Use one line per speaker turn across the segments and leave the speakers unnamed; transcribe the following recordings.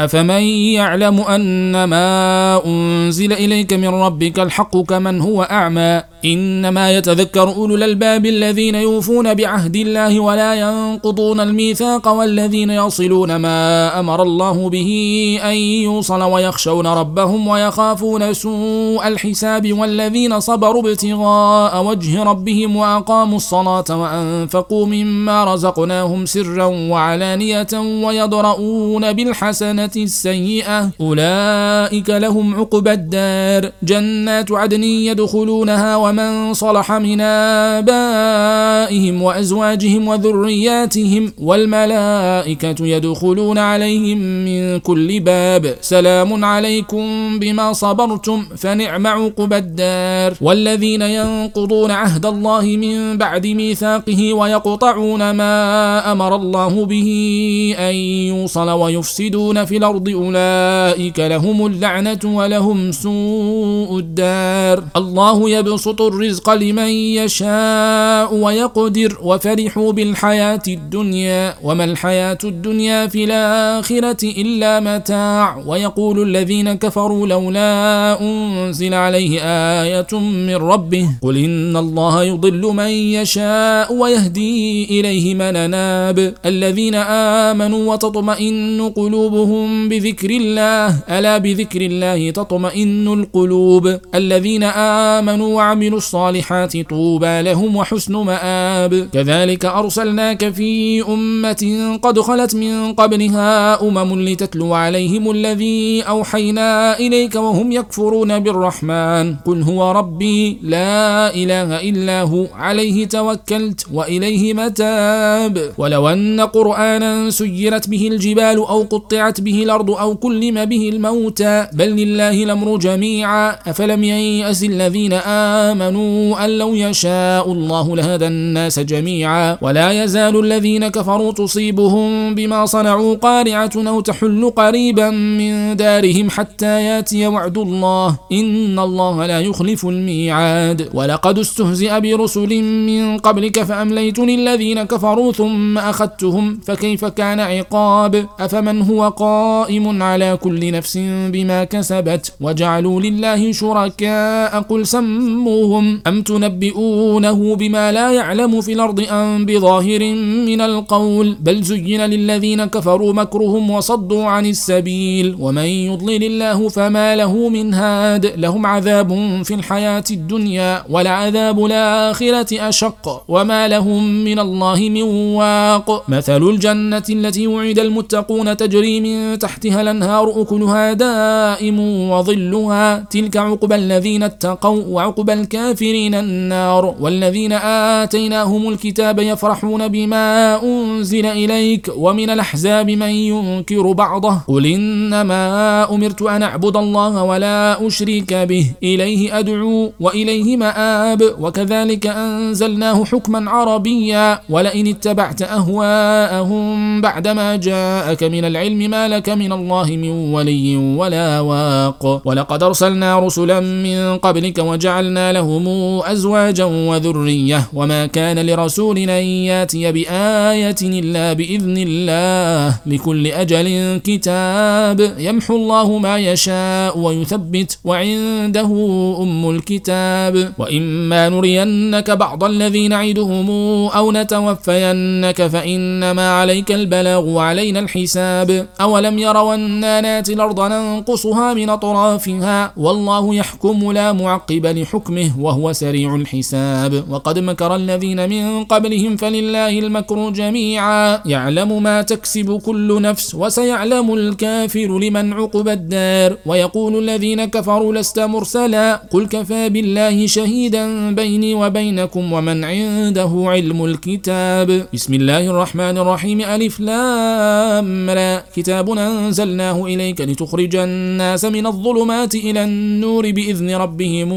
أفمن يعلم أن ما أنزل إليك من ربك الحق كمن هو أعمى إنما يتذكر أولو الألباب الذين يوفون بعهد الله ولا ينقضون الميثاق والذين يصلون ما أمر الله به أن يوصل ويخشون ربهم ويخافون سوء الحساب والذين صبروا ابتغاء وجه ربهم وأقاموا الصلاة وأنفقوا مما رزقناهم سرا وعلانية ويضرؤون بالحسنة السيئة أولئك لهم عقبى الدار جنات عدن يدخلونها ومن صلح من آبائهم وأزواجهم وذرياتهم والملائكة يدخلون عليهم من كل باب. سلام عليكم بما صبرتم فنعم عقبى الدار. والذين ينقضون عهد الله من بعد ميثاقه ويقطعون ما أمر الله به أن يوصل ويفسدون في الأرض أولئك لهم اللعنة ولهم سوء الدار. الله يبسط الرزق لمن يشاء ويقدر وفرحوا بالحياة الدنيا وما الحياة الدنيا في الآخرة إلا متاع ويقول الذين كفروا لولا أنزل عليه آية من ربه قل إن الله يضل من يشاء ويهدي إليه من ناب الذين آمنوا وتطمئن قلوبهم بذكر الله ألا بذكر الله تطمئن القلوب الذين آمنوا وعملوا الصالحات طوبى لهم وحسن مآب. كذلك أرسلناك في أمة قد خلت من قبلها أمم لتتلو عليهم الذي أوحينا إليك وهم يكفرون بالرحمن. قل هو ربي لا إله إلا هو عليه توكلت وإليه متاب. ولو أن قرآنا سيرت به الجبال أو قطعت به الأرض أو كلم به الموتى بل لله الأمر جميعا. أفلم ييأس الذين آمنوا أن لو يشاء الله لهدى الناس جميعا. ولا يزال الذين كفروا تصيبهم بما صنعوا قارعة أو تحل قريبا من دارهم حتى ياتي وعد الله. إن الله لا يخلف الميعاد. ولقد استهزئ برسل من قبلك فأمليت للذين كفروا ثم أخذتهم. فكيف كان عقاب؟ أفمن هو قائم على كل نفس بما كسبت؟ وجعلوا لله شركاء. قل سموهم أم تنبئونه بما لا يعلم في الأرض أم بظاهر من القول؟ بل زين للذين كفروا مكرهم وصدوا عن السبيل. ومن يضلل الله فما له من هاد. لهم عذاب في الحياة الدنيا ولعذاب الآخرة أشق. وما لهم من الله من واق. مثل الجنة التي وعد المتقون تجري من تحتها الأنهار أكلها دائم وظلها. تلك عقبى الذين اتقوا وعقبى الكافرين النار والذين آتيناهم الكتاب يفرحون بما أنزل إليك ومن الأحزاب من ينكر بعضه قل إنما أمرت أن أعبد الله ولا أشرك به إليه أدعو وإليه مآب وكذلك أنزلناه حكما عربيا ولئن اتبعت أهواءهم بعدما جاءك من العلم ما لك من الله من ولي ولا واق ولقد أرسلنا رسلا من قبلك وجعلنا لهم أزواجا وذرية وما كان لرسول أن يأتي بآية إلا بإذن الله لكل أجل كتاب يمحو الله ما يشاء ويثبت وعنده أم الكتاب وإما نرينك بعض الذي نعدهم أو نتوفينك فإنما عليك البلاغ وعلينا الحساب أولم يروا أنا نأتي الأرض ننقصها من أطرافها والله يحكم لا معقب لحكمه وهو سريع الحساب. وقد مكر الذين من قبلهم فلله المكر جميعا. يعلم ما تكسب كل نفس وسيعلم الكافر لمن عقب الدار. ويقول الذين كفروا لست مرسلا. قل كفى بالله شهيدا بيني وبينكم ومن عنده علم الكتاب. بسم الله الرحمن الرحيم. ألف لام كتابنا أنزلناه إليك لتخرج الناس من الظلمات إلى النور بإذن ربهم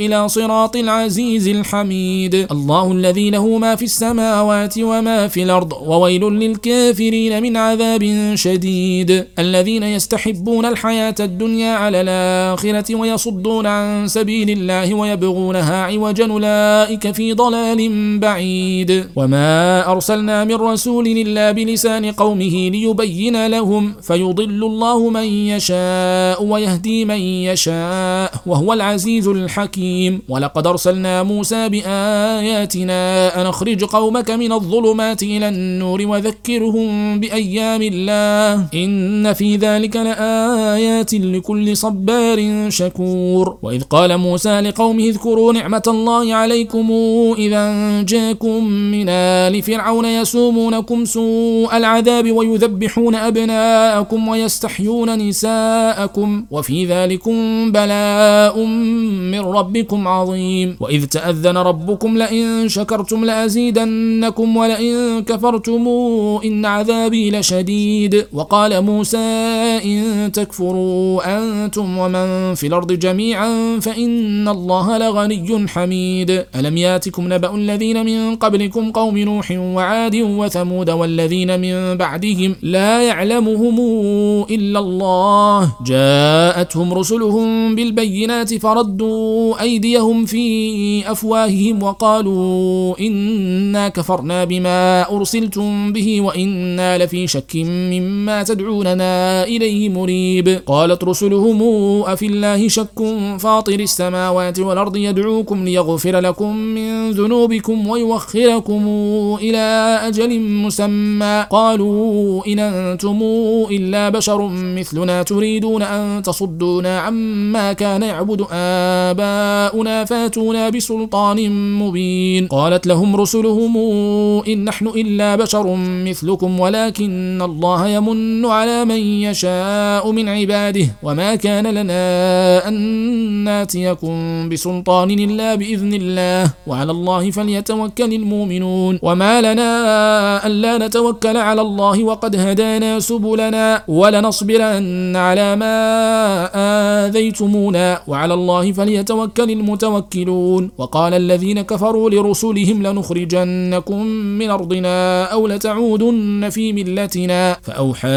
إلى صراط العزيز الحميد. الله الذي له ما في السماوات وما في الأرض وويل للكافرين من عذاب شديد. الذين يستحبون الحياة الدنيا على الآخرة ويصدون عن سبيل الله ويبغونها عوجا أولئك في ضلال بعيد. وما أرسلنا من رسول إلا بلسان قومه ليبين لهم فيضل الله من يشاء ويهدي من يشاء وهو العزيز الحكيم. ولقد أرسلنا موسى بآياتنا أن أخرج قومك من الظلمات إلى النور وذكرهم بأيام الله. إن في ذلك لآيات لكل صبار شكور. وإذ قال موسى لقومه اذكروا نعمة الله عليكم إذا جاكم من آل فرعون يسومونكم سوء العذاب ويذبحون أبناءكم ويستحيون نساءكم. وفي ذلكم بلاء من ربكم عظيم. وإذ تأذن ربكم لئن شكرتم لأزيدنكم ولئن كفرتم إن عذابي لشديد. وقال موسى إن تكفروا أنتم ومن في الأرض جميعا فإن الله لغني حميد. ألم ياتكم نبأ الذين من قبلكم قوم نوح وعاد وثمود والذين من بعدهم لا يعلمهم إلا الله؟ جاءتهم رسلهم بالبينات فردوا أيديهم في أفواههم وقالوا إنا كفرنا بما أرسلتم به وإنا لفي شك مما تدعوننا إليه مريب. قالت رسلهم أفي الله شك فاطر السماوات والأرض يدعوكم ليغفر لكم من ذنوبكم ويوخركم إلى أجل مسمى. قالوا إن أنتم إلا بشر مثلنا تريدون أن تصدونا عما كان يعبد آباؤنا فاتونا بسلطان مبين. قالت لهم رسلهم إن نحن إلا بشر مثلكم ولكن الله يمن على من يشاء من عباده. وما كان لنا أن ناتيكم بسلطان إلا بإذن الله. وعلى الله فليتوكل المؤمنون. وما لنا ألا نتوكل على الله وقد هدانا سبلنا. ولنصبرن على ما آذيتمونا. وعلى الله فليتوكل المتوكلون وقال الذين كفروا لرسلهم لنخرجنكم من أرضنا أو لتعودن في ملتنا. فأوحى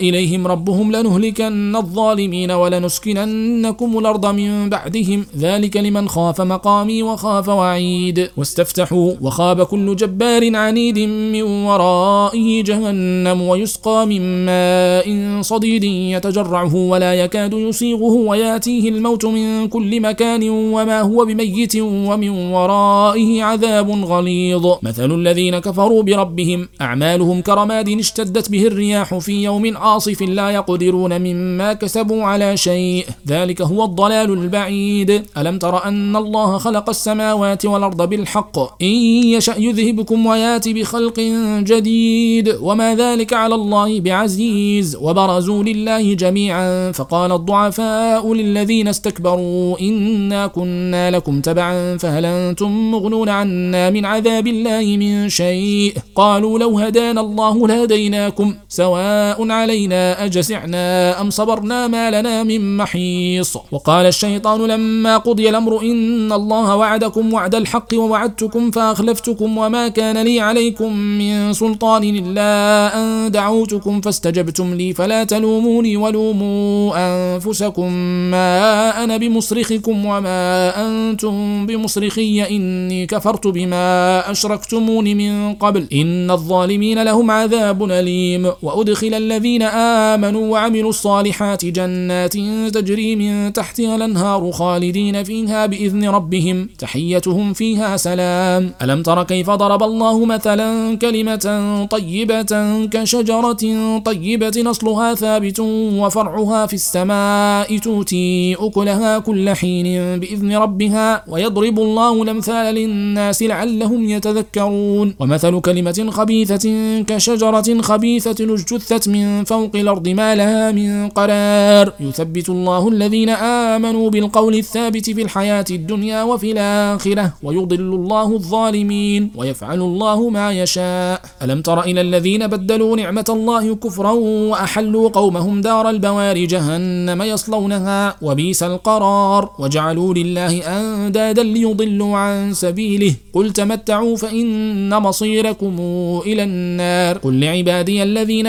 إليهم ربهم لنهلكن الظالمين ولنسكننكم الأرض من بعدهم. ذلك لمن خاف مقامي وخاف وعيد. واستفتحوا. وخاب كل جبار عنيد من ورائه جهنم ويسقى من ماء صديد يتجرعه ولا يكاد يسيغه وياتيه الموت من كل مكان وما هو بميت ومن ورائه عذاب غليظ. مثل الذين كفروا بربهم أعمالهم كرماد اشتدت به الرياح في يوم عاصف لا يقدرون مما كسبوا على شيء. ذلك هو الضلال البعيد. ألم تر أن الله خلق السماوات والأرض بالحق؟ إن يشأ يذهبكم ويات بخلق جديد. وما ذلك على الله بعزيز. وبرزوا لله جميعا. فقال الضعفاء للذين استكبروا إنا كنا لكم تبعا فهل أنتم مغنون عنا من عذاب الله من شيء؟ قالوا لو هدانا الله لهديناكم سواء علينا أجسعنا أم صبرنا ما لنا من محيص. وقال الشيطان لما قضي الأمر إن الله وعدكم وعد الحق ووعدتكم فأخلفتكم وما كان لي عليكم من سلطان إلا أن دعوتكم فاستجبتم لي فلا تلوموني ولوموا أنفسكم ما أنا بمصرخكم وما أنتم بمصرخي إني كفرت بما أشركتموني من قبل. إن الظالمين لهم عذاب أليم. وأدخل الذين آمنوا وعملوا الصالحات جنات تجري من تحتها الأنهار خالدين فيها بإذن ربهم. تحيتهم فيها سلام. ألم تر كيف ضرب الله مثلا كلمة طيبة كشجرة طيبة نصلها ثابت وفرعها في السماء توتي أكلها كل حين بإذن ربها ويضرب الله الأمثال للناس لعلهم يتذكرون. ومثل كلمة خبيثة كشجرة خبيثة اجتثت من فوق الأرض ما لها من قرار. يثبت الله الذين آمنوا بالقول الثابت في الحياة الدنيا وفي الآخرة ويضل الله الظالمين ويفعل الله ما يشاء. ألم تر إلى الذين بدلوا نعمة الله كفرا وأحلوا قومهم دار البوار جهنم يصلونها وبيس القرار. وجعلوا لله الله أندادا ليضلوا عن سبيله. قل تمتعوا فإن مصيركم إلى النار. قل لعبادي الذين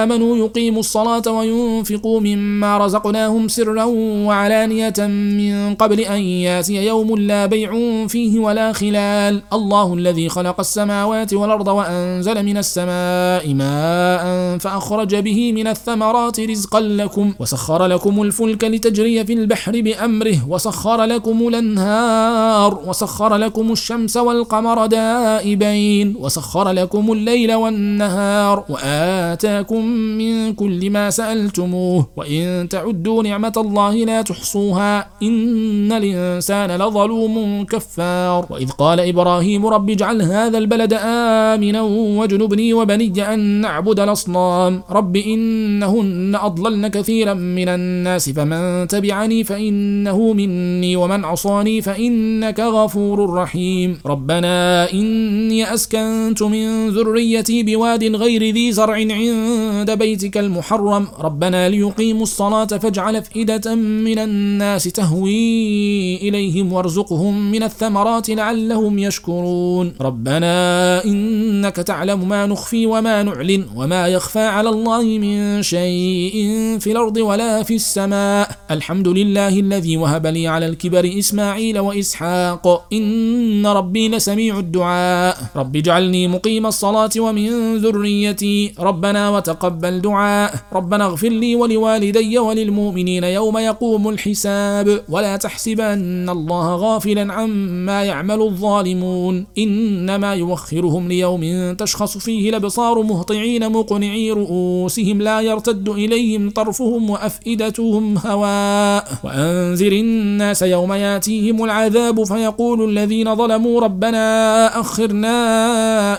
آمنوا يقيموا الصلاة وينفقوا مما رزقناهم سرا وعلانية من قبل أن يأتي يوم لا بيع فيه ولا خلال. الله الذي خلق السماوات والأرض وأنزل من السماء ماء فأخرج به من الثمرات رزقا لكم. وسخر لكم الفلك لتجري في البحر بأمره. وسخر لكم الأنهار وسخر لكم الشمس والقمر دائبين وسخر لكم الليل والنهار وآتاكم من كل ما سألتموه وإن تعدوا نعمة الله لا تحصوها إن الإنسان لظلوم كفار. وإذ قال إبراهيم رب اجعل هذا البلد آمنا واجنبني وبني أن نعبد الأصنام. رب إنهن أضللن كثيرا من الناس فمن تبعني فإنه مني ومن عصاني فإنك غفور رحيم. ربنا إني أسكنت من ذريتي بواد غير ذي زرع عند بيتك المحرم. ربنا ليقيموا الصلاة فاجعل أفئدة من الناس تهوي إليهم وارزقهم من الثمرات لعلهم يشكرون. ربنا إنك تعلم ما نخفي وما نعلن وما يخفى على الله من شيء في الأرض ولا في السماء. الحمد لله الذي وهب لي على الكبر إسماعيل وإسحاق. إن ربي لسميع الدعاء. رب اجعلني مقيم الصلاة ومن ذريتي. ربنا وتقبل دعاء. ربنا اغفر لي ولوالدي وللمؤمنين يوم يقوم الحساب. ولا تحسبن الله غافلا عما يعمل الظالمون. إنما يوخرهم ليوم تشخص فيه الأبصار مهطعين مقنعي رؤوسهم. لا يرتد إليهم طرفهم وأفئدتهم هواء. وأنذر الناس يوم ياتيهم العذاب فيقول الذين ظلموا ربنا أخرنا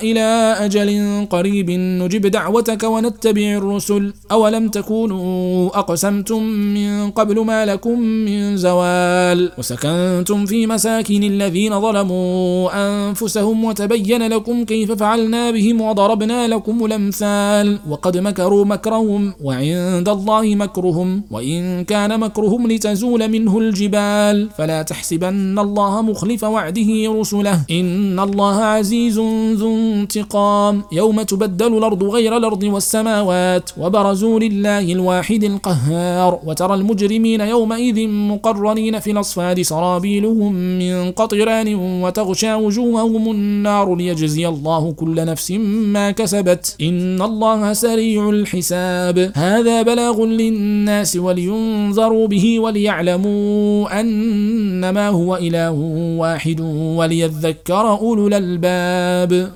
إلى أجل قريب نجب دعوتك ونتبع الرسل. أولم تكونوا أقسمتم من قبل ما لكم من زوال؟ وسكنتم في مساكن الذين ظلموا أنفسهم وتبين لكم كيف فعلنا بهم وضربنا لكم الأمثال. وقد مكروا مكرهم وعند الله مكرهم وإن كان مكرهم لتزول منه الجبال. فلا تحسبن الله مخلف وعده رسله. إن الله عزيز ذو انتقام. يوم تبدل الأرض غير الأرض والسماوات وبرزوا لله الواحد القهار. وترى المجرمين يومئذ مقرنين في الأصفاد سرابيلهم من قطران وتغشى وجوههم النار ليجزي الله كل نفس ما كسبت. إن الله سريع الحساب. هذا بلاغ للناس ولينظروا به وليعلموا أنما هو إله واحد وليذكر أولو الألباب.